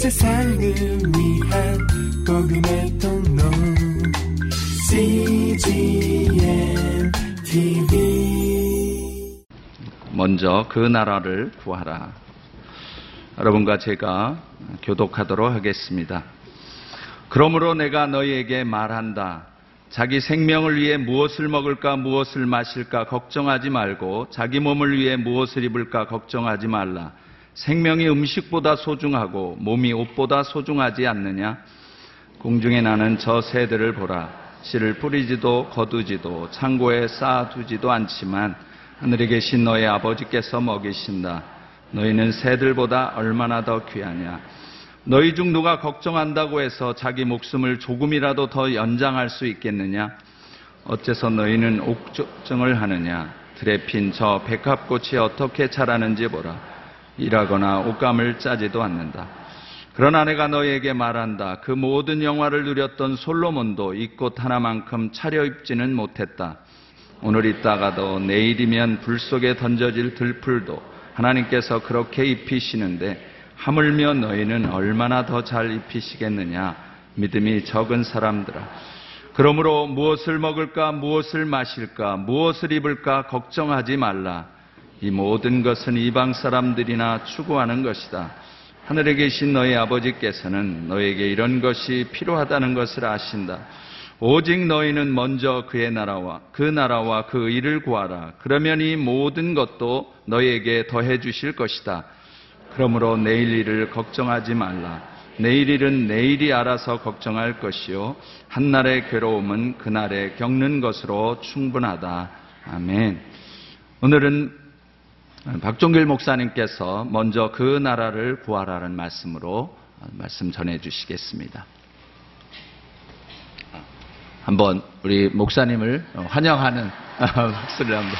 세상을 위한 복음의 통로 CGM TV 먼저 그 나라를 구하라. 여러분과 제가 교독하도록 하겠습니다. 그러므로 내가 너희에게 말한다. 자기 생명을 위해 무엇을 먹을까 무엇을 마실까 걱정하지 말고 자기 몸을 위해 무엇을 입을까 걱정하지 말라. 생명이 음식보다 소중하고 몸이 옷보다 소중하지 않느냐? 공중에 나는 저 새들을 보라. 씨를 뿌리지도 거두지도 창고에 쌓아두지도 않지만 하늘에 계신 너의 아버지께서 먹이신다. 너희는 새들보다 얼마나 더 귀하냐? 너희 중 누가 걱정한다고 해서 자기 목숨을 조금이라도 더 연장할 수 있겠느냐? 어째서 너희는 옥정을 하느냐? 들에 핀저 백합꽃이 어떻게 자라는지 보라. 일하거나 옷감을 짜지도 않는다. 그러나 내가 너에게 말한다. 그 모든 영화를 누렸던 솔로몬도 이 꽃 하나만큼 차려입지는 못했다. 오늘 있다가도 내일이면 불 속에 던져질 들풀도 하나님께서 그렇게 입히시는데 하물며 너희는 얼마나 더 잘 입히시겠느냐. 믿음이 적은 사람들아. 그러므로 무엇을 먹을까, 무엇을 마실까, 무엇을 입을까 걱정하지 말라. 이 모든 것은 이방 사람들이나 추구하는 것이다. 하늘에 계신 너희 아버지께서는 너에게 이런 것이 필요하다는 것을 아신다. 오직 너희는 먼저 그의 나라와 그 나라와 그 일을 구하라. 그러면 이 모든 것도 너희에게 더해 주실 것이다. 그러므로 내일 일을 걱정하지 말라. 내일 일은 내일이 알아서 걱정할 것이요. 한날의 괴로움은 그날에 겪는 것으로 충분하다. 아멘. 오늘은 박종길 목사님께서 먼저 그 나라를 구하라는 말씀으로 말씀 전해 주시겠습니다. 한번 우리 목사님을 환영하는 박수를 한번.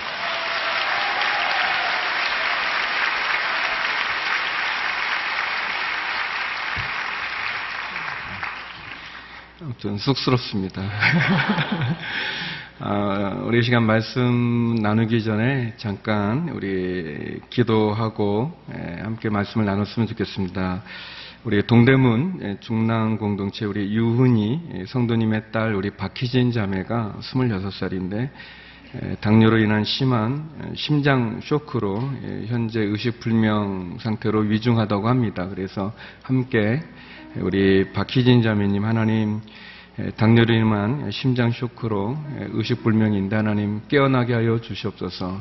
아무튼 쑥스럽습니다. 아, 우리 시간 말씀 나누기 전에 잠깐 우리 기도하고 예, 함께 말씀을 나눴으면 좋겠습니다. 우리 동대문 예, 중랑 공동체 우리 유훈이 예, 성도님의 딸 우리 박희진 자매가 26살인데 당뇨로 인한 심한 심장 쇼크로 현재 의식 불명 상태로 위중하다고 합니다. 그래서 함께 우리 박희진 자매님 하나님 예, 당뇨로 인한 심장 쇼크로 예, 의식불명인데 하나님 깨어나게 하여 주시옵소서.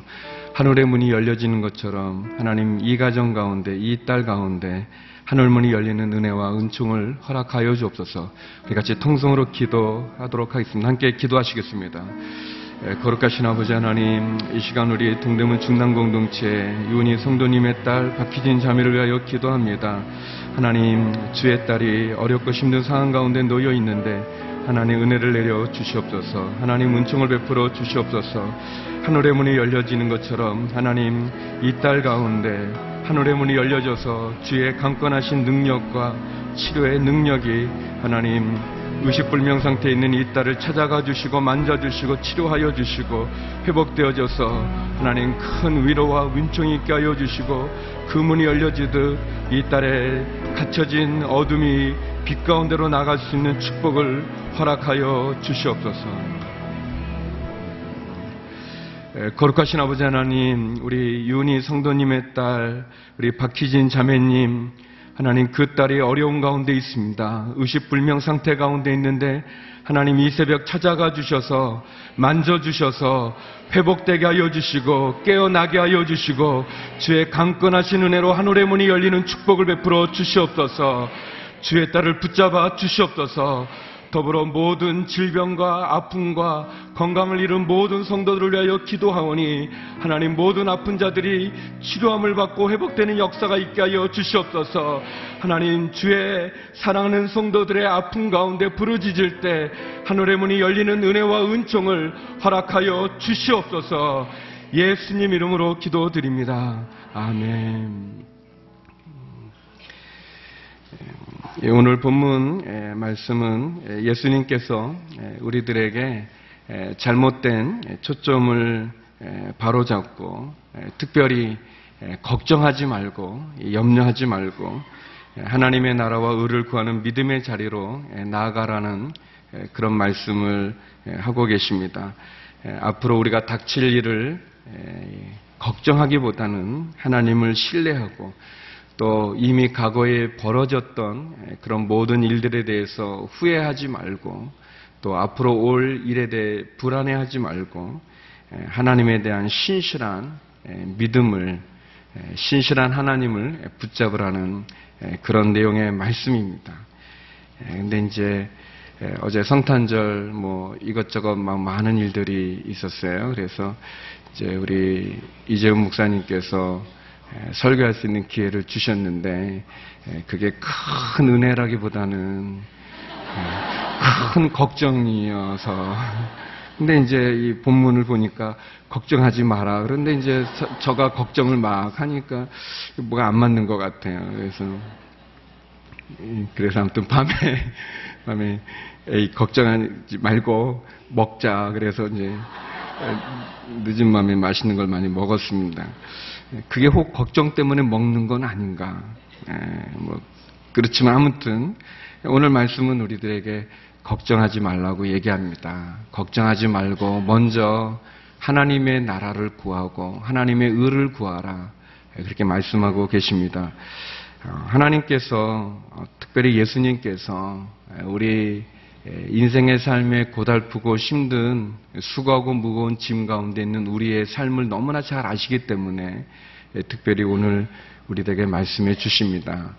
하늘의 문이 열려지는 것처럼 하나님 이 가정 가운데 이 딸 가운데 하늘문이 열리는 은혜와 은총을 허락하여 주옵소서. 우리 같이 통성으로 기도하도록 하겠습니다. 함께 기도하시겠습니다. 예, 거룩하신 아버지 하나님 이 시간 우리 동대문 중남공동체 유은희 성도님의 딸 박희진 자매를 위하여 기도합니다. 하나님 주의 딸이 어렵고 힘든 상황 가운데 놓여 있는데 하나님 은혜를 내려 주시옵소서. 하나님 은총을 베풀어 주시옵소서. 하늘의 문이 열려지는 것처럼 하나님 이 딸 가운데 하늘의 문이 열려져서 주의 강권하신 능력과 치료의 능력이 하나님 의식불명 상태에 있는 이 딸을 찾아가 주시고 만져주시고 치료하여 주시고 회복되어져서 하나님 큰 위로와 은총이 있게 하여 주시고 그 문이 열려지듯 이 딸의 갇혀진 어둠이 빛 가운데로 나갈 수 있는 축복을 허락하여 주시옵소서. 거룩하신 아버지 하나님, 우리 윤희 성도님의 딸, 우리 박희진 자매님, 하나님 그 딸이 어려운 가운데 있습니다. 의식불명 상태 가운데 있는데 하나님 이 새벽 찾아가 주셔서 만져 주셔서 회복되게 하여 주시고 깨어나게 하여 주시고 주의 강건하신 은혜로 하늘의 문이 열리는 축복을 베풀어 주시옵소서. 주의 딸을 붙잡아 주시옵소서 더불어 모든 질병과 아픔과 건강을 잃은 모든 성도들을 위하여 기도하오니 하나님 모든 아픈 자들이 치료함을 받고 회복되는 역사가 있게 하여 주시옵소서 하나님 주의 사랑하는 성도들의 아픔 가운데 부르짖을 때 하늘의 문이 열리는 은혜와 은총을 허락하여 주시옵소서 예수님 이름으로 기도드립니다. 아멘. 오늘 본문 예, 말씀은 예, 예수님께서 우리들에게 잘못된 초점을 바로잡고 특별히 걱정하지 말고 염려하지 말고 하나님의 나라와 의를 구하는 믿음의 자리로 나아가라는 그런 말씀을 하고 계십니다. 앞으로 우리가 닥칠 일을 걱정하기보다는 하나님을 신뢰하고 또 이미 과거에 벌어졌던 그런 모든 일들에 대해서 후회하지 말고 또 앞으로 올 일에 대해 불안해하지 말고 하나님에 대한 신실한 믿음을 신실한 하나님을 붙잡으라는 그런 내용의 말씀입니다. 근데 이제 어제 성탄절 뭐 이것저것 막 많은 일들이 있었어요. 그래서 이제 우리 이재훈 목사님께서 설교할 수 있는 기회를 주셨는데 그게 큰 은혜라기보다는 큰 걱정이어서 근데 이제 이 본문을 보니까 걱정하지 마라. 그런데 이제 저, 가 걱정을 막 하니까 뭐가 안 맞는 것 같아요. 그래서 그래서 아무튼 밤에 밤에 에이 걱정하지 말고 먹자. 그래서 이제 늦은 밤에 맛있는 걸 많이 먹었습니다. 그게 혹 걱정 때문에 먹는 건 아닌가. 뭐 그렇지만 아무튼 오늘 말씀은 우리들에게 걱정하지 말라고 얘기합니다. 걱정하지 말고 먼저 하나님의 나라를 구하고 하나님의 의를 구하라. 그렇게 말씀하고 계십니다. 어, 하나님께서 어, 특별히 예수님께서 우리 인생의 삶에 고달프고 힘든 수고하고 무거운 짐 가운데 있는 우리의 삶을 너무나 잘 아시기 때문에 특별히 오늘 우리에게 말씀해 주십니다.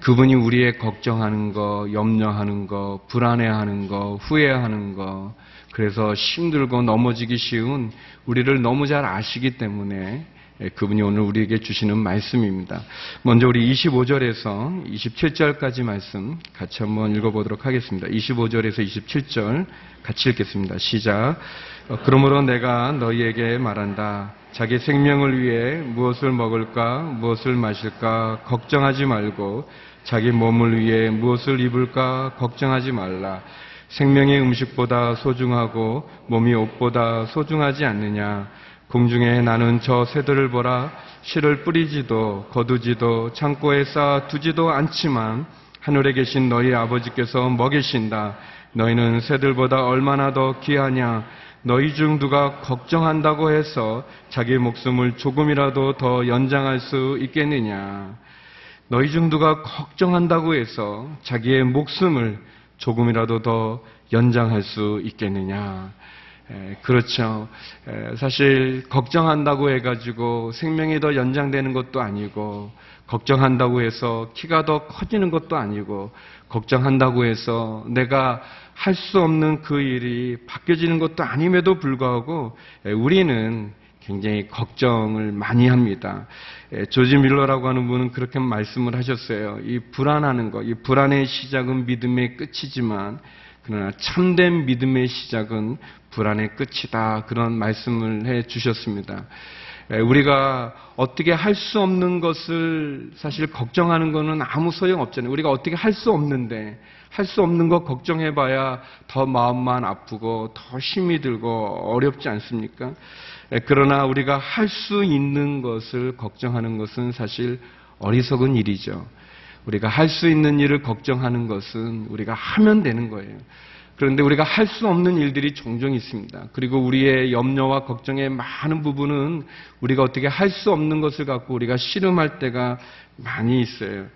그분이 우리의 걱정하는 거, 염려하는 거, 불안해하는 거, 후회하는 거, 그래서 힘들고 넘어지기 쉬운 우리를 너무 잘 아시기 때문에 그분이 오늘 우리에게 주시는 말씀입니다. 먼저 우리 25절에서 27절까지 말씀 같이 한번 읽어보도록 하겠습니다. 25절에서 27절 같이 읽겠습니다. 시작. 그러므로 내가 너희에게 말한다. 자기 생명을 위해 무엇을 먹을까, 무엇을 마실까 걱정하지 말고 자기 몸을 위해 무엇을 입을까 걱정하지 말라. 생명의 음식보다 소중하고 몸이 옷보다 소중하지 않느냐. 공중에 나는 저 새들을 보라. 실을 뿌리지도 거두지도 창고에 쌓아 두지도 않지만 하늘에 계신 너희 아버지께서 먹이신다. 너희는 새들보다 얼마나 더 귀하냐. 너희 중 누가 걱정한다고 해서 자기 목숨을 조금이라도 더 연장할 수 있겠느냐? 너희 중 누가 걱정한다고 해서 자기의 목숨을 조금이라도 더 연장할 수 있겠느냐? 에, 그렇죠. 에, 사실 걱정한다고 해가지고 생명이 더 연장되는 것도 아니고 걱정한다고 해서 키가 더 커지는 것도 아니고 걱정한다고 해서 내가 할 수 없는 그 일이 바뀌어지는 것도 아님에도 불구하고 우리는 굉장히 걱정을 많이 합니다. 조지 밀러라고 하는 분은 그렇게 말씀을 하셨어요. 이 불안하는 것, 이 불안의 시작은 믿음의 끝이지만 그러나 참된 믿음의 시작은 불안의 끝이다. 그런 말씀을 해 주셨습니다. 우리가 어떻게 할 수 없는 것을 사실 걱정하는 것은 아무 소용 없잖아요. 우리가 어떻게 할 수 없는데 할 수 없는 거 걱정해봐야 더 마음만 아프고 더 힘이 들고 어렵지 않습니까? 그러나 우리가 할 수 있는 것을 걱정하는 것은 사실 어리석은 일이죠. 우리가 할 수 있는 일을 걱정하는 것은 우리가 하면 되는 거예요. 그런데 우리가 할 수 없는 일들이 종종 있습니다. 그리고 우리의 염려와 걱정의 많은 부분은 우리가 어떻게 할 수 없는 것을 갖고 우리가 씨름할 때가 많이 있어요.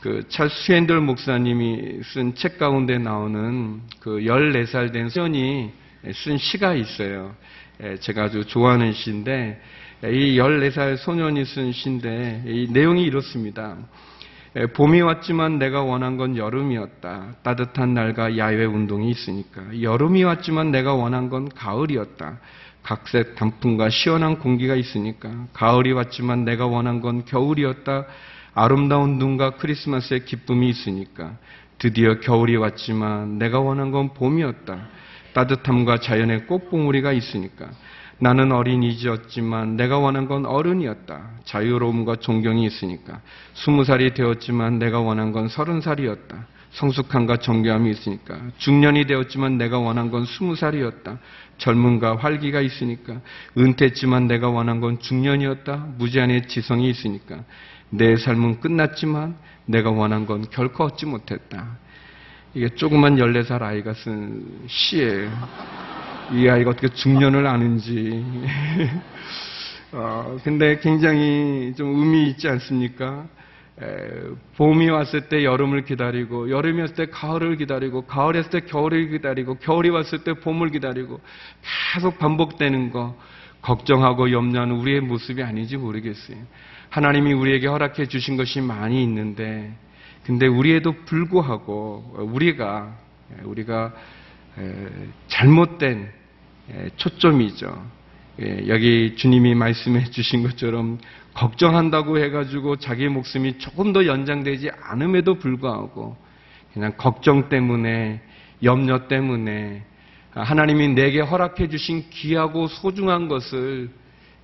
그 찰스 슈엔들 목사님이 쓴 책 가운데 나오는 그 14살 된 소년이 쓴 시가 있어요. 예, 제가 아주 좋아하는 시인데 이 14살 소년이 쓴 시인데 이 내용이 이렇습니다. 예, 봄이 왔지만 내가 원한 건 여름이었다. 따뜻한 날과 야외 운동이 있으니까. 여름이 왔지만 내가 원한 건 가을이었다. 각색 단풍과 시원한 공기가 있으니까. 가을이 왔지만 내가 원한 건 겨울이었다. 아름다운 눈과 크리스마스의 기쁨이 있으니까. 드디어 겨울이 왔지만 내가 원한 건 봄이었다. 따뜻함과 자연의 꽃봉우리가 있으니까. 나는 어린이지였지만 내가 원한 건 어른이었다. 자유로움과 존경이 있으니까. 스무 살이 되었지만 내가 원한 건 서른 살이었다. 성숙함과 정교함이 있으니까. 중년이 되었지만 내가 원한 건 스무 살이었다. 젊음과 활기가 있으니까. 은퇴했지만 내가 원한 건 중년이었다. 무제한의 지성이 있으니까. 내 삶은 끝났지만 내가 원한 건 결코 얻지 못했다. 이게 조그만 14살 아이가 쓴 시예요. 이 아이가 어떻게 중년을 아는지. 어, 근데 굉장히 좀 의미 있지 않습니까? 에, 봄이 왔을 때 여름을 기다리고, 여름이 왔을 때 가을을 기다리고, 가을이 왔을 때 겨울을 기다리고, 겨울이 왔을 때 봄을 기다리고, 계속 반복되는 거, 걱정하고 염려하는 우리의 모습이 아닌지 모르겠어요. 하나님이 우리에게 허락해 주신 것이 많이 있는데, 근데 우리에도 불구하고, 우리가, 우리가 잘못된 초점이죠. 예, 여기 주님이 말씀해 주신 것처럼 걱정한다고 해가지고 자기 목숨이 조금 더 연장되지 않음에도 불구하고 그냥 걱정 때문에 염려 때문에 하나님이 내게 허락해 주신 귀하고 소중한 것을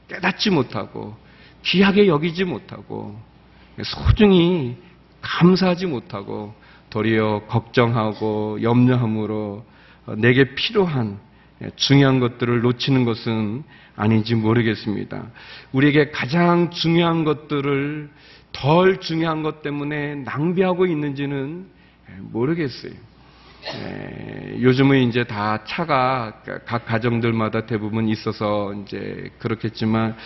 깨닫지 못하고 귀하게 여기지 못하고 소중히 감사하지 못하고 도리어 걱정하고 염려함으로 내게 필요한 중요한 것들을 놓치는 것은 아닌지 모르겠습니다. 우리에게 가장 중요한 것들을 덜 중요한 것 때문에 낭비하고 있는지는 모르겠어요. 요즘은 이제 다 차가 각 가정들마다 대부분 있어서 이제 그렇겠지만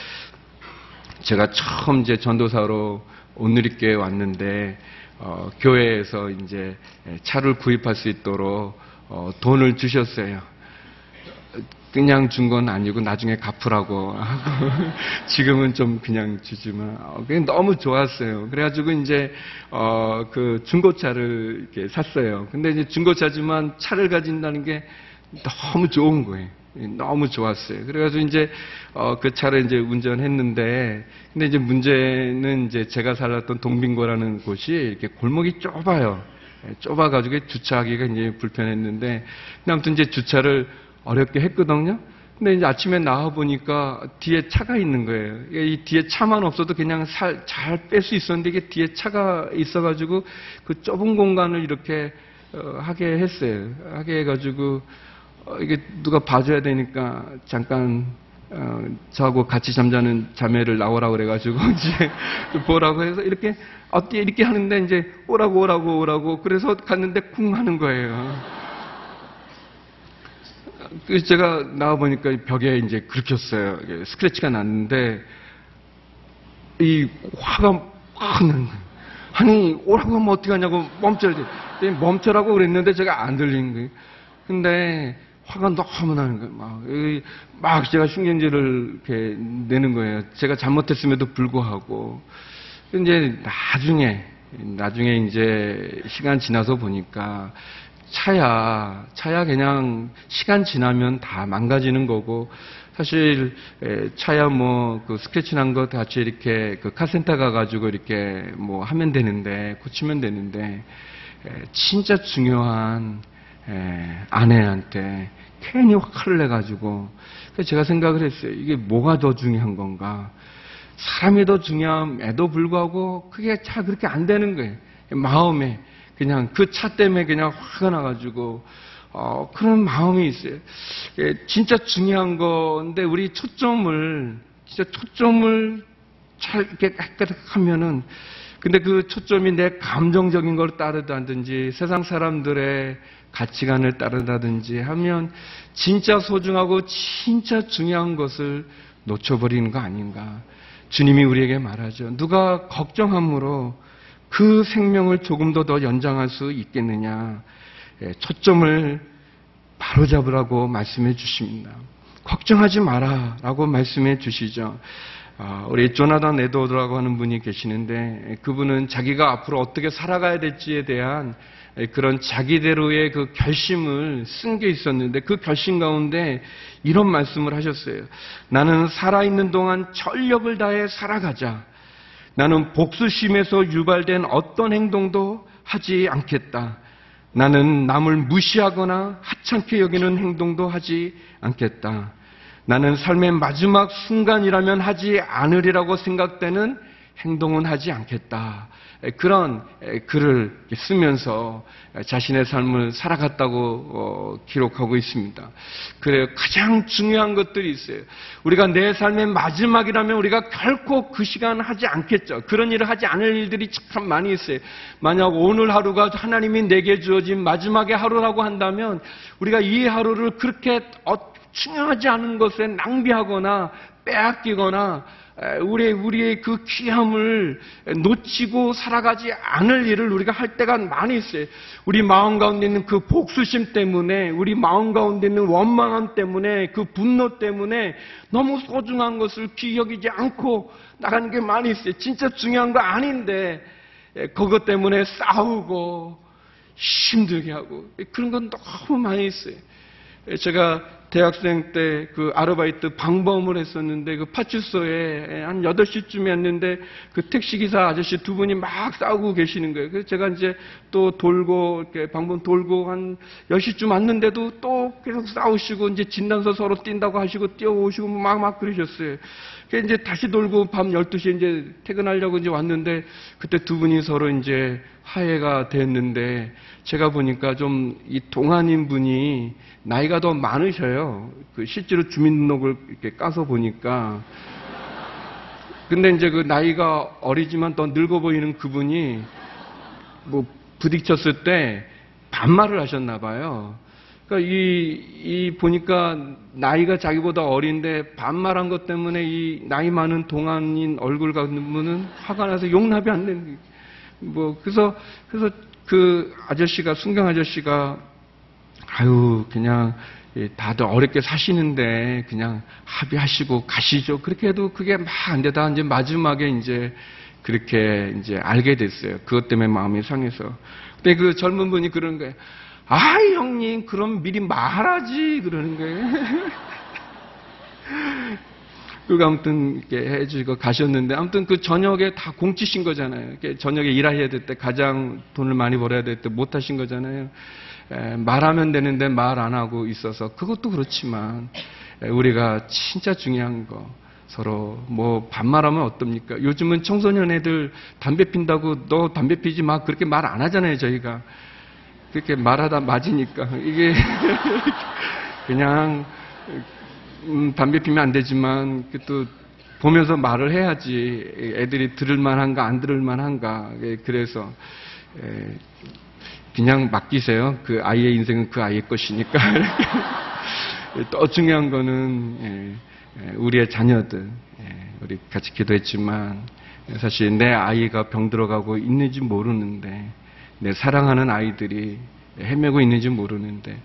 제가 처음 이제 전도사로 오늘리교회 왔는데 어, 교회에서 이제 차를 구입할 수 있도록 어, 돈을 주셨어요. 그냥 준 건 아니고 나중에 갚으라고 지금은 좀 그냥 주지만 어, 그냥 너무 좋았어요. 그래가지고 이제 어, 그 중고차를 이렇게 샀어요. 근데 이제 중고차지만 차를 가진다는 게 너무 좋은 거예요. 너무 좋았어요. 그래가지고 이제 어, 그 차를 이제 운전했는데 근데 이제 문제는 이제 제가 살았던 동빙고라는 곳이 이렇게 골목이 좁아요. 예, 좁아가지고 주차하기가 이제 불편했는데 아무튼 이제 주차를 어렵게 했거든요. 근데 이제 아침에 나와 보니까 뒤에 차가 있는 거예요. 이 뒤에 차만 없어도 그냥 잘 뺄 수 있었는데 이게 뒤에 차가 있어가지고 그 좁은 공간을 이렇게 어, 하게 했어요. 하게 해가지고 어, 이게 누가 봐줘야 되니까 잠깐 어, 저하고 같이 잠자는 자매를 나오라고 그래가지고 이제 보라고 해서 이렇게 어떻게 이렇게 하는데 이제 오라고 오라고 오라고 그래서 갔는데 쿵 하는 거예요. 그래서 제가 나와 보니까 벽에 이제 긁혔어요. 스크래치가 났는데 이 화가 확 나는 거예요. 아니 오라고 하면 어떻게 하냐고 멈춰야지. 멈춰라고 그랬는데 제가 안 들리는 거예요. 근데 화가 너무 나는 거예요. 막, 막 제가 신경질을 이렇게 내는 거예요. 제가 잘못했음에도 불구하고. 이제 나중에, 나중에 이제 시간 지나서 보니까 차야, 차야 그냥 시간 지나면 다 망가지는 거고, 사실 차야 뭐 그 스케치 난 거 같이 이렇게 그 카센터 가가지고 이렇게 뭐 하면 되는데 고치면 되는데 진짜 중요한 아내한테 괜히 화를 내가지고 제가 생각을 했어요. 이게 뭐가 더 중요한 건가? 사람이 더 중요함에도 불구하고 그게 잘 그렇게 안 되는 거예요. 마음에 그냥 그 차 때문에 그냥 화가 나가지고 어, 그런 마음이 있어요. 예, 진짜 중요한 건데 우리 초점을 진짜 초점을 잘 이렇게 하면은 근데 그 초점이 내 감정적인 걸 따르다든지 세상 사람들의 가치관을 따르다든지 하면 진짜 소중하고 진짜 중요한 것을 놓쳐버리는 거 아닌가. 주님이 우리에게 말하죠. 누가 걱정함으로 그 생명을 조금 더 더 연장할 수 있겠느냐. 예, 초점을 바로잡으라고 말씀해 주십니다. 걱정하지 마라 라고 말씀해 주시죠. 아, 우리 조나단 에드워드라고 하는 분이 계시는데 그분은 자기가 앞으로 어떻게 살아가야 될지에 대한 그런 자기대로의 그 결심을 쓴 게 있었는데 그 결심 가운데 이런 말씀을 하셨어요. 나는 살아있는 동안 전력을 다해 살아가자. 나는 복수심에서 유발된 어떤 행동도 하지 않겠다. 나는 남을 무시하거나 하찮게 여기는 행동도 하지 않겠다. 나는 삶의 마지막 순간이라면 하지 않으리라고 생각되는 행동은 하지 않겠다. 그런 글을 쓰면서 자신의 삶을 살아갔다고 어, 기록하고 있습니다. 그래요. 가장 중요한 것들이 있어요. 우리가 내 삶의 마지막이라면 우리가 결코 그 시간 하지 않겠죠. 그런 일을 하지 않을 일들이 참 많이 있어요. 만약 오늘 하루가 하나님이 내게 주어진 마지막의 하루라고 한다면 우리가 이 하루를 그렇게 어, 중요하지 않은 것에 낭비하거나 빼앗기거나 우리, 우리의 그 귀함을 놓치고 살아가지 않을 일을 우리가 할 때가 많이 있어요. 우리 마음 가운데 있는 그 복수심 때문에, 우리 마음 가운데 있는 원망함 때문에, 그 분노 때문에 너무 소중한 것을 기억이지 않고 나가는 게 많이 있어요. 진짜 중요한 거 아닌데, 그것 때문에 싸우고 힘들게 하고, 그런 건 너무 많이 있어요. 제가 대학생 때 그 아르바이트 방범을 했었는데 그 파출소에 한 8시쯤이었는데 그 택시기사 아저씨 두 분이 막 싸우고 계시는 거예요. 그래서 제가 이제 또 돌고 이렇게 방범 돌고 한 10시쯤 왔는데도 또 계속 싸우시고 이제 진단서 서로 뛴다고 하시고 뛰어오시고 막 막 그러셨어요. 그래서 이제 다시 돌고 밤 12시에 이제 퇴근하려고 이제 왔는데 그때 두 분이 서로 이제 화해가 됐는데 제가 보니까 좀 이 동안인 분이 나이가 더 많으셔요. 그 실제로 주민등록을 이렇게 까서 보니까. 근데 이제 그 나이가 어리지만 더 늙어 보이는 그분이 뭐 부딪혔을 때 반말을 하셨나 봐요. 그러니까 이, 이 보니까 나이가 자기보다 어린데 반말한 것 때문에 이 나이 많은 동안인 얼굴 같은 분은 화가 나서 용납이 안 되는 뭐 그래서 그래서 그 아저씨가 순경 아저씨가 아유 그냥 다들 어렵게 사시는데 그냥 합의하시고 가시죠. 그렇게 해도 그게 막 안 되다 이제 마지막에 이제 그렇게 이제 알게 됐어요. 그것 때문에 마음이 상해서. 근데 그 젊은 분이 그런 거예요. 아 형님 그럼 미리 말하지 그러는 거예요. 그거 아무튼 이렇게 해주고 가셨는데 아무튼 그 저녁에 다 공치신 거잖아요. 저녁에 일하셔야 될 때 가장 돈을 많이 벌어야 될 때 못 하신 거잖아요. 에, 말하면 되는데 말 안 하고 있어서 그것도 그렇지만 에, 우리가 진짜 중요한 거 서로 뭐 반말하면 어떻습니까? 요즘은 청소년 애들 담배 핀다고 너 담배 피지 마 그렇게 말 안 하잖아요 저희가 그렇게 말하다 맞으니까 이게 그냥 음, 담배 피면 안 되지만 또 보면서 말을 해야지 애들이 들을 만한가 안 들을 만한가 예, 그래서 에, 그냥 맡기세요. 그 아이의 인생은 그 아이의 것이니까. 또 중요한 거는 예, 예, 우리의 자녀들 우리 같이 기도했지만 사실 내 아이가 병 들어가고 있는지 모르는데 내 사랑하는 아이들이 헤매고 있는지 모르는데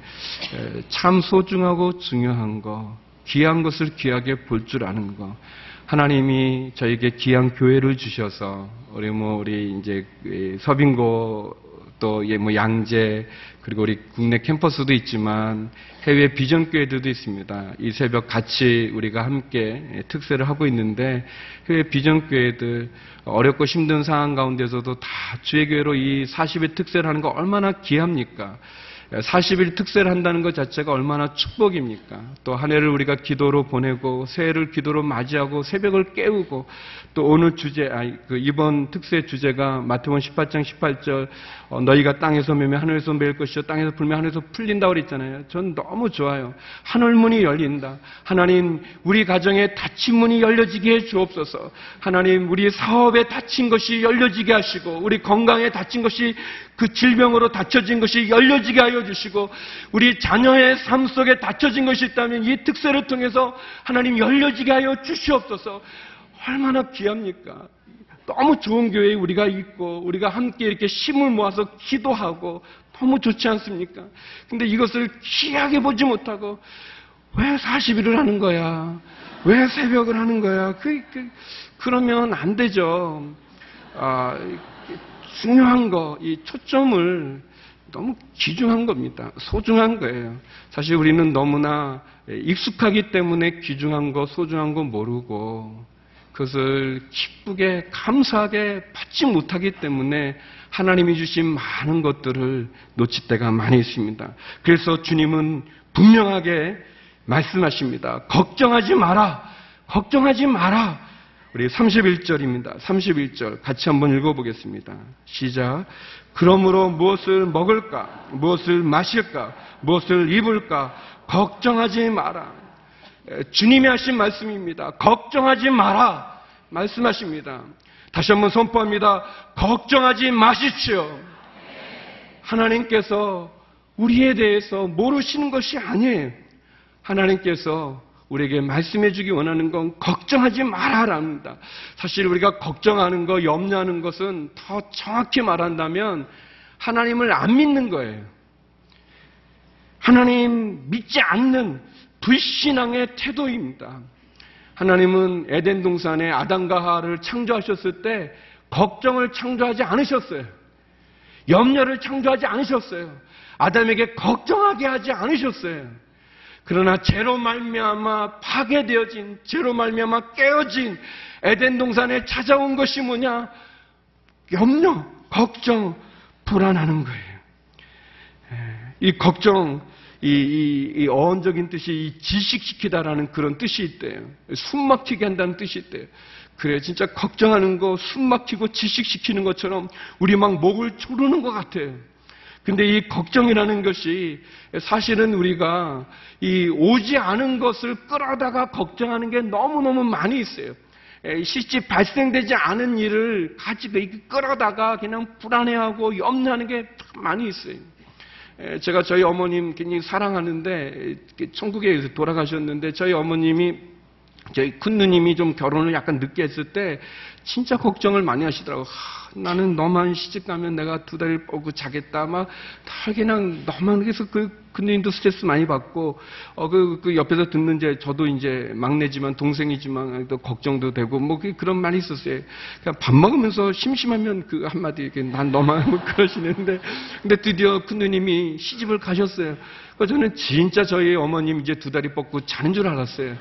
참 소중하고 중요한 거 귀한 것을 귀하게 볼 줄 아는 거. 하나님이 저에게 귀한 교회를 주셔서 우리 뭐 우리 이제 서빙고 또 뭐 양재 그리고 우리 국내 캠퍼스도 있지만 해외 비전 교회들도 있습니다. 이 새벽 같이 우리가 함께 특세를 하고 있는데 해외 비전 교회들 어렵고 힘든 상황 가운데서도 다 주의 교회로 이 40일 특세를 하는 거 얼마나 귀합니까? 40일 특세를 한다는 것 자체가 얼마나 축복입니까? 또 한 해를 우리가 기도로 보내고 새해를 기도로 맞이하고 새벽을 깨우고 또 오늘 주제, 아니, 그 이번 특세 주제가 마태원 18장 18절 어, 너희가 땅에서 매면 하늘에서 매일 것이요 땅에서 불면 하늘에서 풀린다고 그랬잖아요. 전 너무 좋아요. 하늘 문이 열린다. 하나님 우리 가정에 닫힌 문이 열려지게 해 주옵소서. 하나님 우리 사업에 닫힌 것이 열려지게 하시고 우리 건강에 닫힌 것이 그 질병으로 닫혀진 것이 열려지게 하여 주시고 우리 자녀의 삶 속에 닫혀진 것이 있다면 이 특세를 통해서 하나님 열려지게 하여 주시옵소서. 얼마나 귀합니까? 너무 좋은 교회에 우리가 있고 우리가 함께 이렇게 힘을 모아서 기도하고 너무 좋지 않습니까? 근데 이것을 귀하게 보지 못하고 왜 40일을 하는 거야? 왜 새벽을 하는 거야? 그, 그 그러면 안 되죠. 아, 중요한 거, 이 초점을 너무 귀중한 겁니다. 소중한 거예요. 사실 우리는 너무나 익숙하기 때문에 귀중한 거, 소중한 거 모르고 그것을 기쁘게 감사하게 받지 못하기 때문에 하나님이 주신 많은 것들을 놓칠 때가 많이 있습니다. 그래서 주님은 분명하게 말씀하십니다. 걱정하지 마라. 걱정하지 마라. 우리 31절입니다. 31절 같이 한번 읽어보겠습니다. 시작. 그러므로 무엇을 먹을까? 무엇을 마실까? 무엇을 입을까? 걱정하지 마라. 에, 주님이 하신 말씀입니다. 걱정하지 마라. 말씀하십니다. 다시 한번 선포합니다. 걱정하지 마십시오. 하나님께서 우리에 대해서 모르시는 것이 아니에요. 하나님께서 우리에게 말씀해 주기 원하는 건 걱정하지 말아랍니다. 사실 우리가 걱정하는 거, 염려하는 것은 더 정확히 말한다면 하나님을 안 믿는 거예요. 하나님 믿지 않는 불신앙의 태도입니다. 하나님은 에덴 동산에 아담과 하와를 창조하셨을 때 걱정을 창조하지 않으셨어요. 염려를 창조하지 않으셨어요. 아담에게 걱정하게 하지 않으셨어요. 그러나 죄로 말미암아 파괴되어진 죄로 말미암아 깨어진 에덴 동산에 찾아온 것이 뭐냐? 염려, 걱정, 불안하는 거예요. 이 걱정, 이, 이, 이 어원적인 뜻이 이 지식시키다라는 그런 뜻이 있대요. 숨 막히게 한다는 뜻이 있대요. 그래, 진짜 걱정하는 거, 숨 막히고 지식시키는 것처럼 우리 막 목을 조르는 것 같아요. 근데 이 걱정이라는 것이 사실은 우리가 이 오지 않은 것을 끌어다가 걱정하는 게 너무너무 많이 있어요. 실제 발생되지 않은 일을 가지고 끌어다가 그냥 불안해하고 염려하는 게 많이 있어요. 제가 저희 어머님 굉장히 사랑하는데 천국에 돌아가셨는데 저희 어머님이 저희 큰 누님이 좀 결혼을 약간 늦게 했을 때 진짜 걱정을 많이 하시더라고. 하, 나는 너만 시집 가면 내가 두 다리를 뻗고 자겠다. 막다 그냥 너만 그래서 그 큰누님도 스트레스 많이 받고 어 그 그 옆에서 듣는 이제 저도 이제 막내지만 동생이지만 또 걱정도 되고 뭐 그런 말이 있었어요. 그냥 밥 먹으면서 심심하면 그 한마디 이렇게 난 너만 뭐 그러시는데 근데 드디어 큰 누님이 시집을 가셨어요. 그래서 저는 진짜 저희 어머님 이제 두 다리 뻗고 자는 줄 알았어요.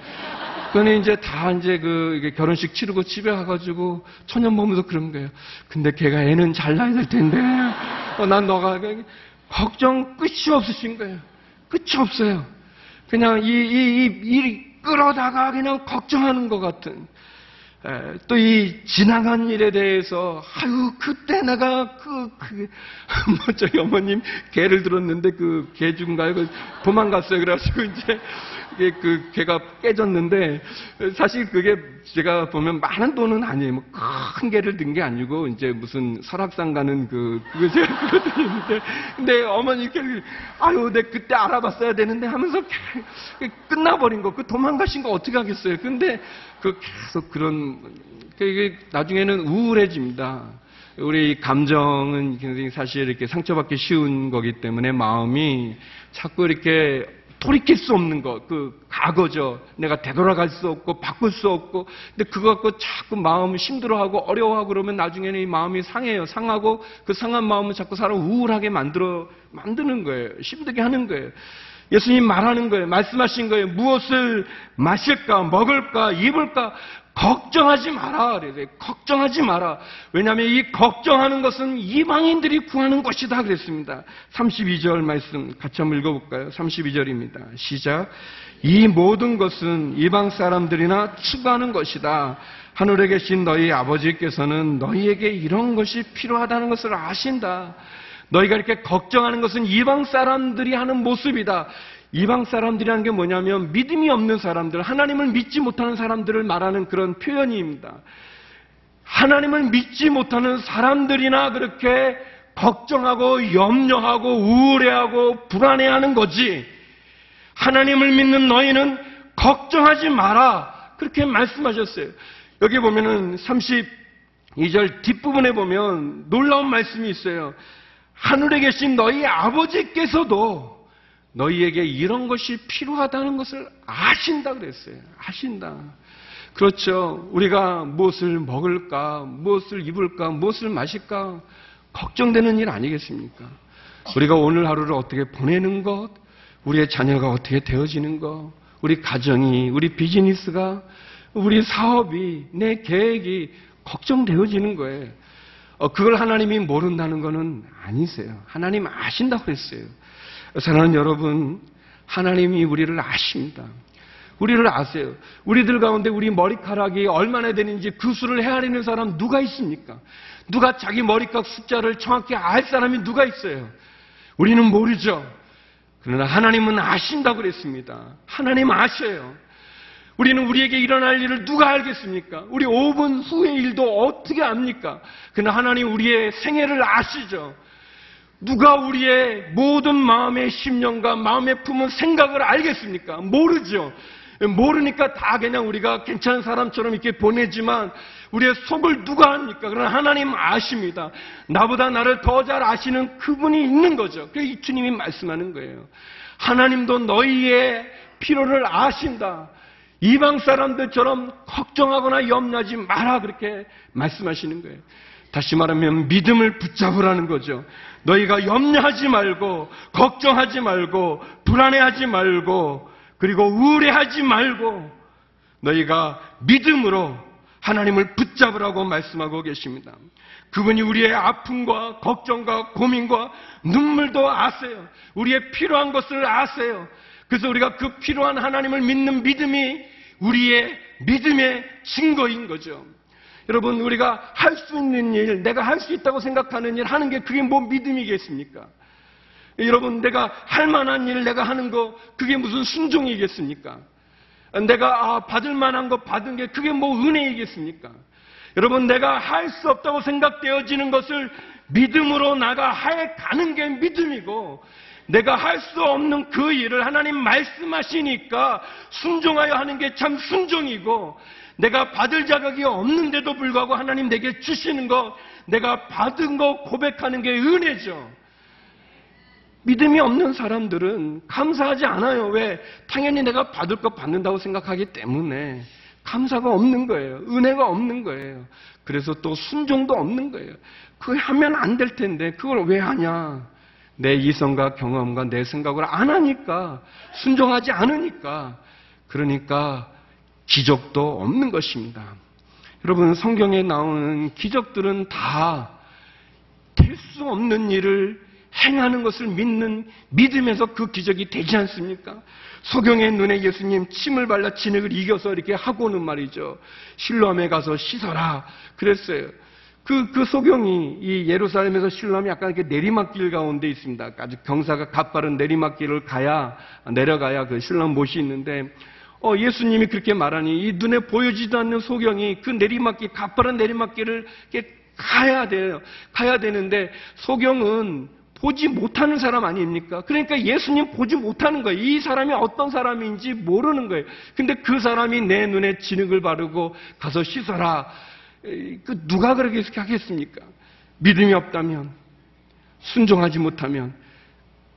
그는 이제 다 이제 그 결혼식 치르고 집에 가가지고 천년 보면서 그런 거예요. 근데 걔가 애는 잘 나야 될 텐데, 어, 난 너가 걱정 끝이 없으신 거예요. 끝이 없어요. 그냥 이, 이, 이, 이 끌어다가 그냥 걱정하는 것 같은. 또 이 지나간 일에 대해서 아유 그때 내가 그, 그, 뭐 저희 어머님 개를 들었는데 그 개 중가요 그 도망갔어요 그래가지고 이제 그 개가 깨졌는데 사실 그게 제가 보면 많은 돈은 아니에요. 뭐 큰 개를 든 게 아니고 이제 무슨 설악산 가는 그 그거 제가 그거 드렸는데 근데 어머니께 아유 내 그때 알아봤어야 되는데 하면서 끝나버린 거 그 도망가신 거 어떻게 하겠어요. 근데 그 계속 그런 그게 나중에는 우울해집니다. 우리 감정은 굉장히 사실 이렇게 상처받기 쉬운 거기 때문에 마음이 자꾸 이렇게 돌이킬 수 없는 것, 그 과거죠. 내가 되돌아갈 수 없고 바꿀 수 없고, 근데 그거 갖고 자꾸 마음을 힘들어하고 어려워하고 그러면 나중에는 이 마음이 상해요. 상하고 그 상한 마음을 자꾸 사람 우울하게 만들어 만드는 거예요. 힘들게 하는 거예요. 예수님 말하는 거예요. 말씀하신 거예요. 무엇을 마실까, 먹을까, 입을까, 걱정하지 마라. 그래서 걱정하지 마라. 왜냐하면 이 걱정하는 것은 이방인들이 구하는 것이다. 그랬습니다. 32절 말씀 같이 한번 읽어볼까요? 32절입니다. 시작. 이 모든 것은 이방 사람들이나 추구하는 것이다. 하늘에 계신 너희 아버지께서는 너희에게 이런 것이 필요하다는 것을 아신다. 너희가 이렇게 걱정하는 것은 이방 사람들이 하는 모습이다. 이방 사람들이라는 게 뭐냐면 믿음이 없는 사람들, 하나님을 믿지 못하는 사람들을 말하는 그런 표현입니다. 하나님을 믿지 못하는 사람들이나 그렇게 걱정하고 염려하고 우울해하고 불안해하는 거지. 하나님을 믿는 너희는 걱정하지 마라. 그렇게 말씀하셨어요. 여기 보면은 32절 뒷부분에 보면 놀라운 말씀이 있어요. 하늘에 계신 너희 아버지께서도 너희에게 이런 것이 필요하다는 것을 아신다 그랬어요. 아신다. 그렇죠. 우리가 무엇을 먹을까, 무엇을 입을까, 무엇을 마실까 걱정되는 일 아니겠습니까? 우리가 오늘 하루를 어떻게 보내는 것, 우리의 자녀가 어떻게 되어지는 것, 우리 가정이, 우리 비즈니스가, 우리 사업이, 내 계획이 걱정되어지는 거예요. 어, 그걸 하나님이 모른다는 것은 아니세요. 하나님 아신다고 했어요. 사랑하는 여러분, 하나님이 우리를 아십니다. 우리를 아세요. 우리들 가운데 우리 머리카락이 얼마나 되는지 그 수를 헤아리는 사람 누가 있습니까? 누가 자기 머리카락 숫자를 정확히 알 사람이 누가 있어요? 우리는 모르죠. 그러나 하나님은 아신다고 그랬습니다. 하나님 아셔요. 우리는 우리에게 일어날 일을 누가 알겠습니까? 우리 5분 후의 일도 어떻게 압니까? 그러나 하나님 우리의 생애를 아시죠. 누가 우리의 모든 마음의 심령과 마음의 품은 생각을 알겠습니까? 모르죠. 모르니까 다 그냥 우리가 괜찮은 사람처럼 이렇게 보내지만 우리의 속을 누가 합니까? 그러나 하나님 아십니다. 나보다 나를 더 잘 아시는 그분이 있는 거죠. 그래서 이 주님이 말씀하는 거예요. 하나님도 너희의 필요를 아신다. 이방 사람들처럼 걱정하거나 염려하지 마라 그렇게 말씀하시는 거예요. 다시 말하면 믿음을 붙잡으라는 거죠. 너희가 염려하지 말고 걱정하지 말고 불안해하지 말고 그리고 우울해하지 말고 너희가 믿음으로 하나님을 붙잡으라고 말씀하고 계십니다. 그분이 우리의 아픔과 걱정과 고민과 눈물도 아세요. 우리의 필요한 것을 아세요. 그래서 우리가 그 필요한 하나님을 믿는 믿음이 우리의 믿음의 증거인 거죠. 여러분, 우리가 할 수 있는 일, 내가 할 수 있다고 생각하는 일 하는 게 그게 뭐 믿음이겠습니까? 여러분, 내가 할 만한 일 내가 하는 거, 그게 무슨 순종이겠습니까? 내가 아, 받을 만한 거 받은 게 그게 뭐 은혜이겠습니까? 여러분, 내가 할 수 없다고 생각되어지는 것을 믿음으로 나가 해 가는 게 믿음이고, 내가 할 수 없는 그 일을 하나님 말씀하시니까 순종하여 하는 게 참 순종이고, 내가 받을 자격이 없는데도 불구하고 하나님 내게 주시는 거, 내가 받은 거 고백하는 게 은혜죠. 믿음이 없는 사람들은 감사하지 않아요. 왜? 당연히 내가 받을 거 받는다고 생각하기 때문에 감사가 없는 거예요. 은혜가 없는 거예요. 그래서 또 순종도 없는 거예요. 그거 하면 안 될 텐데 그걸 왜 하냐? 내 이성과 경험과 내 생각을 안 하니까 순종하지 않으니까 그러니까 기적도 없는 것입니다. 여러분 성경에 나오는 기적들은 다 될 수 없는 일을 행하는 것을 믿는 믿음에서 그 기적이 되지 않습니까? 소경의 눈에 예수님 침을 발라 진흙을 이겨서 이렇게 하고는 말이죠. 실로암에 가서 씻어라. 그랬어요. 그, 그 소경이 이 예루살렘에서 실로암이 약간 이렇게 내리막길 가운데 있습니다. 아주 경사가 가파른 내리막길을 가야, 내려가야 그 실로암 못이 있는데, 어, 예수님이 그렇게 말하니 이 눈에 보여지도 않는 소경이 그 내리막길, 가파른 내리막길을 가야 돼요. 가야 되는데 소경은 보지 못하는 사람 아닙니까? 그러니까 예수님 보지 못하는 거예요. 이 사람이 어떤 사람인지 모르는 거예요. 근데 그 사람이 내 눈에 진흙을 바르고 가서 씻어라. 그 누가 그렇게 하겠습니까? 믿음이 없다면, 순종하지 못하면.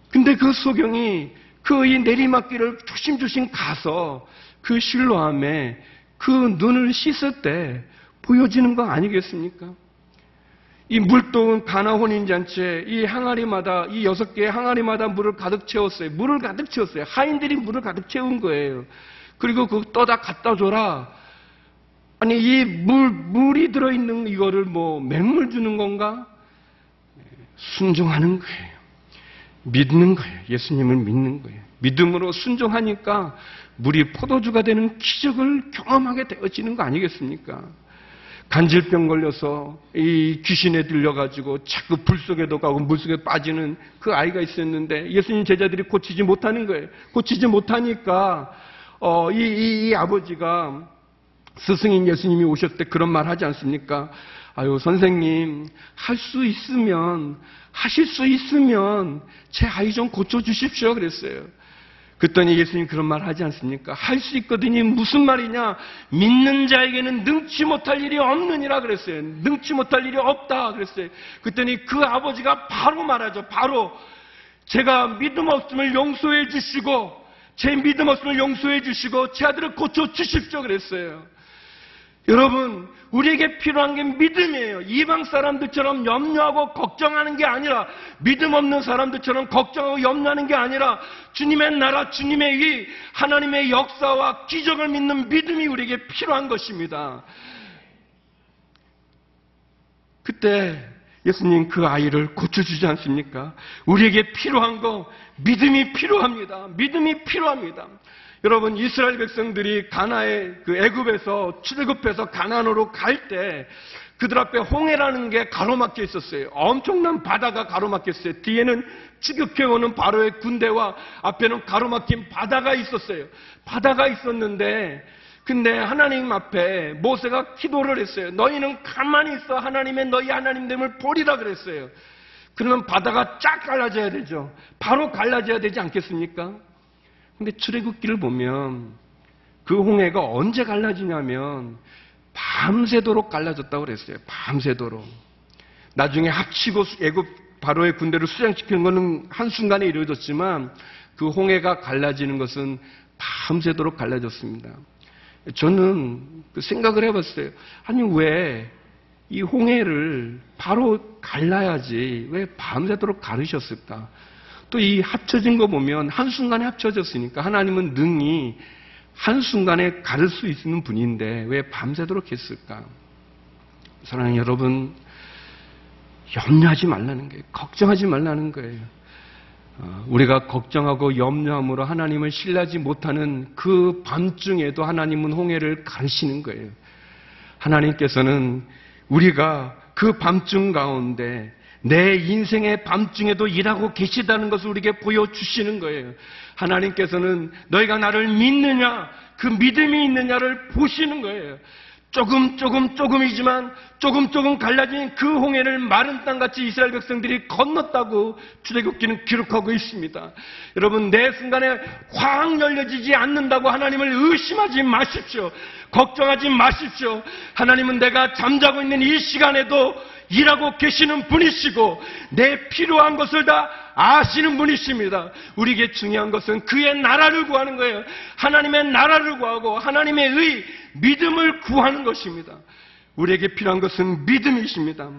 근데 그 소경이 그이 내리막길을 조심조심 가서 그 실로함에 그 눈을 씻을 때 보여지는 거 아니겠습니까? 이 물동은 가나 혼인잔치에 이 항아리마다 이 여섯 개의 항아리마다 물을 가득 채웠어요. 물을 가득 채웠어요. 하인들이 물을 가득 채운 거예요. 그리고 그 떠다 갖다 줘라. 아니 이 물 물이 들어 있는 이거를 뭐 맹물 주는 건가? 순종하는 거예요. 믿는 거예요. 예수님을 믿는 거예요. 믿음으로 순종하니까 물이 포도주가 되는 기적을 경험하게 되어지는 거 아니겠습니까? 간질병 걸려서 이 귀신에 들려가지고 자꾸 불 속에도 가고 물 속에 빠지는 그 아이가 있었는데 예수님 제자들이 고치지 못하는 거예요. 고치지 못하니까 어, 이, 이, 이 아버지가 스승인 예수님이 오셨을 때 그런 말 하지 않습니까? 아유 선생님 할 수 있으면 하실 수 있으면 제 아이 좀 고쳐 주십시오 그랬어요. 그랬더니 예수님 그런 말 하지 않습니까? 할 수 있거든요. 무슨 말이냐? 믿는 자에게는 능치 못할 일이 없느니라 그랬어요. 능치 못할 일이 없다 그랬어요. 그랬더니 그 아버지가 바로 말하죠. 바로 제가 믿음 없음을 용서해 주시고 제 믿음 없음을 용서해 주시고 제 아들을 고쳐 주십시오 그랬어요. 여러분, 우리에게 필요한 게 믿음이에요. 이방 사람들처럼 염려하고 걱정하는 게 아니라, 믿음 없는 사람들처럼 걱정하고 염려하는 게 아니라, 주님의 나라, 주님의 이 하나님의 역사와 기적을 믿는 믿음이 우리에게 필요한 것입니다. 그때 예수님 그 아이를 고쳐주지 않습니까? 우리에게 필요한 거 믿음이 필요합니다. 믿음이 필요합니다. 여러분 이스라엘 백성들이 가나에 그 애굽에서 출애굽해서 가나안으로 갈 때 그들 앞에 홍해라는 게 가로막혀 있었어요. 엄청난 바다가 가로막혀 있어요. 뒤에는 추격해오는 바로의 군대와 앞에는 가로막힌 바다가 있었어요. 바다가 있었는데 근데 하나님 앞에 모세가 기도를 했어요. 너희는 가만히 있어 하나님의 너희 하나님됨을 보리라 그랬어요. 그러면 바다가 쫙 갈라져야 되죠. 바로 갈라져야 되지 않겠습니까? 근데 출애굽기를 보면 그 홍해가 언제 갈라지냐면 밤새도록 갈라졌다고 그랬어요. 밤새도록. 나중에 합치고 애굽 바로의 군대를 수장시키는 것은 한순간에 이루어졌지만 그 홍해가 갈라지는 것은 밤새도록 갈라졌습니다. 저는 그 생각을 해봤어요. 아니, 왜 이 홍해를 바로 갈라야지 왜 밤새도록 가르셨을까? 또 이 합쳐진 거 보면 한순간에 합쳐졌으니까 하나님은 능히 한순간에 가를 수 있는 분인데 왜 밤새도록 했을까? 사랑하는 여러분, 염려하지 말라는 거예요. 걱정하지 말라는 거예요. 어, 우리가 걱정하고 염려함으로 하나님을 신뢰하지 못하는 그 밤중에도 하나님은 홍해를 가르시는 거예요. 하나님께서는 우리가 그 밤중 가운데 내 인생의 밤중에도 일하고 계시다는 것을 우리에게 보여주시는 거예요. 하나님께서는 너희가 나를 믿느냐, 그 믿음이 있느냐를 보시는 거예요. 조금 조금 조금이지만 조금 조금 갈라진 그 홍해를 마른 땅같이 이스라엘 백성들이 건넜다고 출애굽기는 기록하고 있습니다. 여러분 내 순간에 확 열려지지 않는다고 하나님을 의심하지 마십시오. 걱정하지 마십시오. 하나님은 내가 잠자고 있는 이 시간에도 일하고 계시는 분이시고 내 필요한 것을 다 아시는 분이십니다. 우리에게 중요한 것은 그의 나라를 구하는 거예요. 하나님의 나라를 구하고 하나님의 의, 믿음을 구하는 것입니다. 우리에게 필요한 것은 믿음이십니다.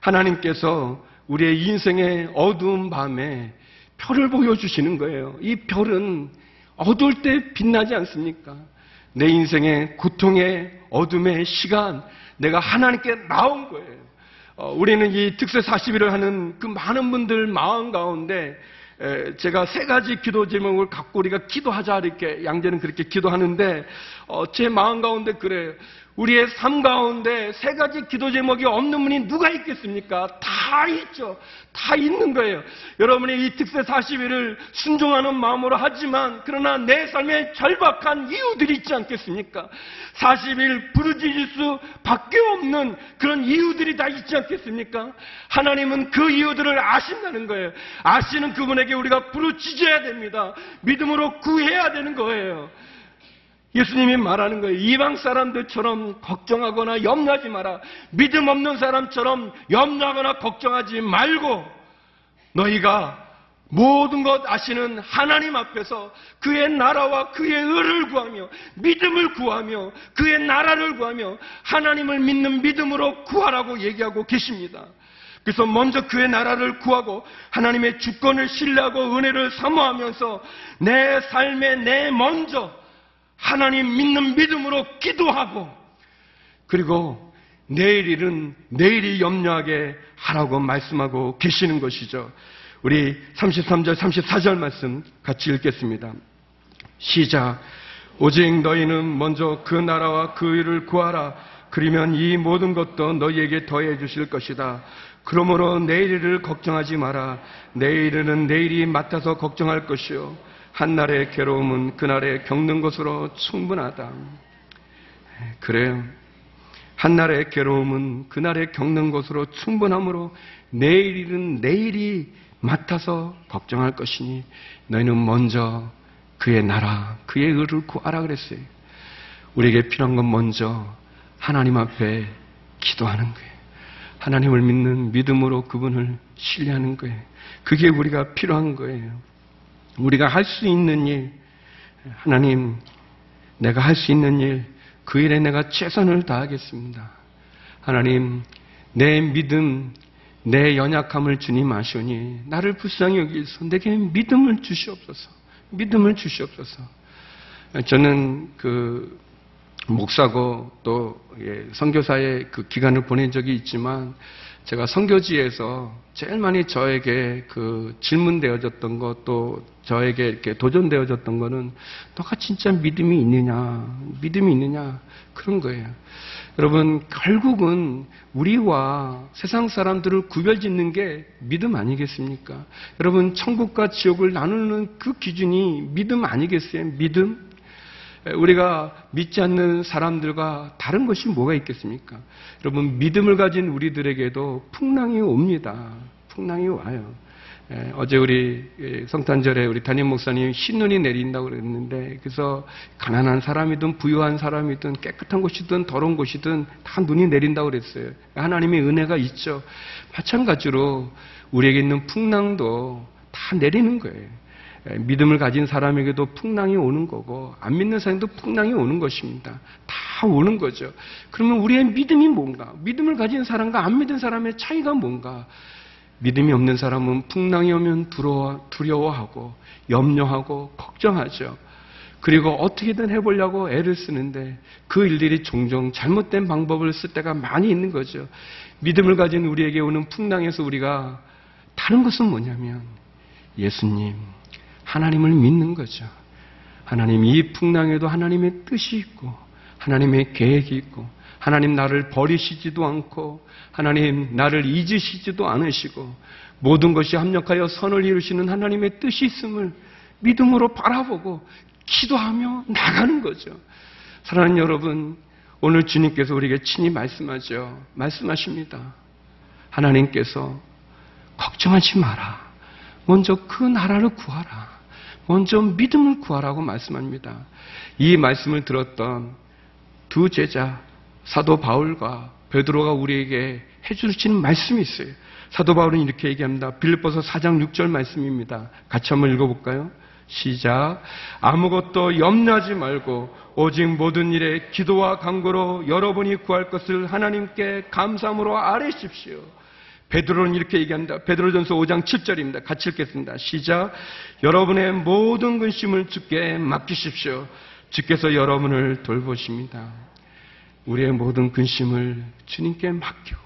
하나님께서 우리의 인생의 어두운 밤에 별을 보여주시는 거예요. 이 별은 어두울 때 빛나지 않습니까? 내 인생의 고통의 어둠의 시간, 내가 하나님께 나온 거예요. 어, 우리는 이 특세 40일을 하는 그 많은 분들 마음 가운데 에, 제가 세 가지 기도 제목을 갖고 우리가 기도하자 이렇게 양재는 그렇게 기도하는데 어, 제 마음 가운데 그래요. 우리의 삶 가운데 세 가지 기도 제목이 없는 분이 누가 있겠습니까? 다 있죠. 다 있는 거예요. 여러분이 이 특세 40일을 순종하는 마음으로 하지만 그러나 내 삶에 절박한 이유들이 있지 않겠습니까? 40일 부르짖을 수 밖에 없는 그런 이유들이 다 있지 않겠습니까? 하나님은 그 이유들을 아신다는 거예요. 아시는 그분에게 우리가 부르짖어야 됩니다. 믿음으로 구해야 되는 거예요. 예수님이 말하는 거예요. 이방 사람들처럼 걱정하거나 염려하지 마라. 믿음 없는 사람처럼 염려하거나 걱정하지 말고 너희가 모든 것 아시는 하나님 앞에서 그의 나라와 그의 의를 구하며 믿음을 구하며 그의 나라를 구하며 하나님을 믿는 믿음으로 구하라고 얘기하고 계십니다. 그래서 먼저 그의 나라를 구하고 하나님의 주권을 신뢰하고 은혜를 사모하면서 내 삶에 내 먼저 하나님 믿는 믿음으로 기도하고 그리고 내일 일은 내일이 염려하게 하라고 말씀하고 계시는 것이죠. 우리 33절, 34절 말씀 같이 읽겠습니다. 시작. 오직 너희는 먼저 그 나라와 그 일을 구하라. 그러면 이 모든 것도 너희에게 더해 주실 것이다. 그러므로 내일을 걱정하지 마라. 내일은 내일이 맡아서 걱정할 것이요. 한날의 괴로움은 그날에 겪는 것으로 충분하다. 그래요. 한날의 괴로움은 그날에 겪는 것으로 충분하므로 내일은 내일이 맡아서 걱정할 것이니 너희는 먼저 그의 나라, 그의 의를 구하라 그랬어요. 우리에게 필요한 건 먼저 하나님 앞에 기도하는 거예요. 하나님을 믿는 믿음으로 그분을 신뢰하는 거예요. 그게 우리가 필요한 거예요. 우리가 할 수 있는 일, 하나님, 내가 할 수 있는 일, 그 일에 내가 최선을 다하겠습니다. 하나님, 내 믿음, 내 연약함을 주님 아시오니 나를 불쌍히 여기서 내게 믿음을 주시옵소서. 믿음을 주시옵소서. 저는 그 목사고 또 예, 선교사의 그 기간을 보낸 적이 있지만 제가 선교지에서 제일 많이 저에게 그 질문되어졌던 것, 또 저에게 이렇게 도전되어졌던 거는 너가 진짜 믿음이 있느냐, 믿음이 있느냐, 그런 거예요. 여러분, 결국은 우리와 세상 사람들을 구별 짓는 게 믿음 아니겠습니까? 여러분, 천국과 지옥을 나누는 그 기준이 믿음 아니겠어요? 믿음? 우리가 믿지 않는 사람들과 다른 것이 뭐가 있겠습니까? 여러분, 믿음을 가진 우리들에게도 풍랑이 옵니다. 풍랑이 와요. 예, 어제 우리 예, 성탄절에 우리 담임 목사님 신눈이 내린다고 그랬는데 그래서 가난한 사람이든 부유한 사람이든 깨끗한 곳이든 더러운 곳이든 다 눈이 내린다고 그랬어요. 하나님의 은혜가 있죠. 마찬가지로 우리에게 있는 풍랑도 다 내리는 거예요. 예, 믿음을 가진 사람에게도 풍랑이 오는 거고 안 믿는 사람도 풍랑이 오는 것입니다. 다 오는 거죠. 그러면 우리의 믿음이 뭔가? 믿음을 가진 사람과 안 믿는 사람의 차이가 뭔가? 믿음이 없는 사람은 풍랑이 오면 두려워, 두려워 하고 염려하고 걱정하죠. 그리고 어떻게든 해보려고 애를 쓰는데 그 일들이 종종 잘못된 방법을 쓸 때가 많이 있는 거죠. 믿음을 가진 우리에게 오는 풍랑에서 우리가 다른 것은 뭐냐면 예수님, 하나님을 믿는 거죠. 하나님 이 풍랑에도 하나님의 뜻이 있고 하나님의 계획이 있고 하나님 나를 버리시지도 않고 하나님 나를 잊으시지도 않으시고 모든 것이 합력하여 선을 이루시는 하나님의 뜻이 있음을 믿음으로 바라보고 기도하며 나가는 거죠. 사랑하는 여러분, 오늘 주님께서 우리에게 친히 말씀하죠. 말씀하십니다. 하나님께서 걱정하지 마라. 먼저 그 나라를 구하라. 먼저 믿음을 구하라고 말씀합니다. 이 말씀을 들었던 두 제자 사도 바울과 베드로가 우리에게 해주시는 말씀이 있어요. 사도 바울은 이렇게 얘기합니다. 빌립보서 4장 6절 말씀입니다. 같이 한번 읽어볼까요? 시작. 아무것도 염려하지 말고 오직 모든 일에 기도와 간구로 여러분이 구할 것을 하나님께 감사함으로 아뢰십시오. 베드로는 이렇게 얘기합니다. 베드로전서 5장 7절입니다. 같이 읽겠습니다. 시작. 여러분의 모든 근심을 주께 맡기십시오. 주께서 여러분을 돌보십니다. 우리의 모든 근심을 주님께 맡기고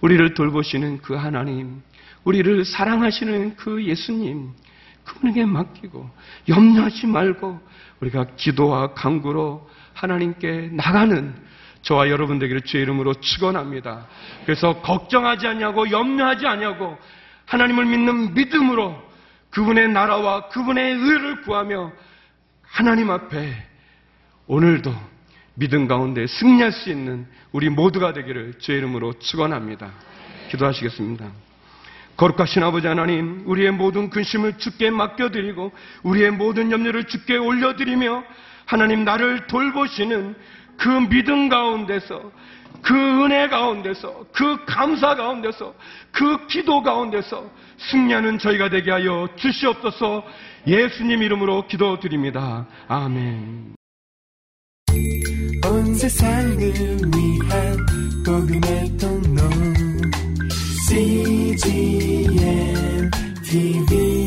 우리를 돌보시는 그 하나님, 우리를 사랑하시는 그 예수님, 그분에게 맡기고 염려하지 말고 우리가 기도와 강구로 하나님께 나가는 저와 여러분들에게 주의 이름으로 축원합니다. 그래서 걱정하지 않냐고 염려하지 않냐고 하나님을 믿는 믿음으로 그분의 나라와 그분의 의를 구하며 하나님 앞에 오늘도 믿음 가운데 승리할 수 있는 우리 모두가 되기를 주의 이름으로 축원합니다. 기도하시겠습니다. 거룩하신 아버지 하나님, 우리의 모든 근심을 주께 맡겨드리고 우리의 모든 염려를 주께 올려드리며 하나님 나를 돌보시는 그 믿음 가운데서 그 은혜 가운데서 그 감사 가운데서 그 기도 가운데서 승리하는 저희가 되게 하여 주시옵소서 예수님 이름으로 기도드립니다. 아멘. 온 세상을 위한 복음의 통로 CGM TV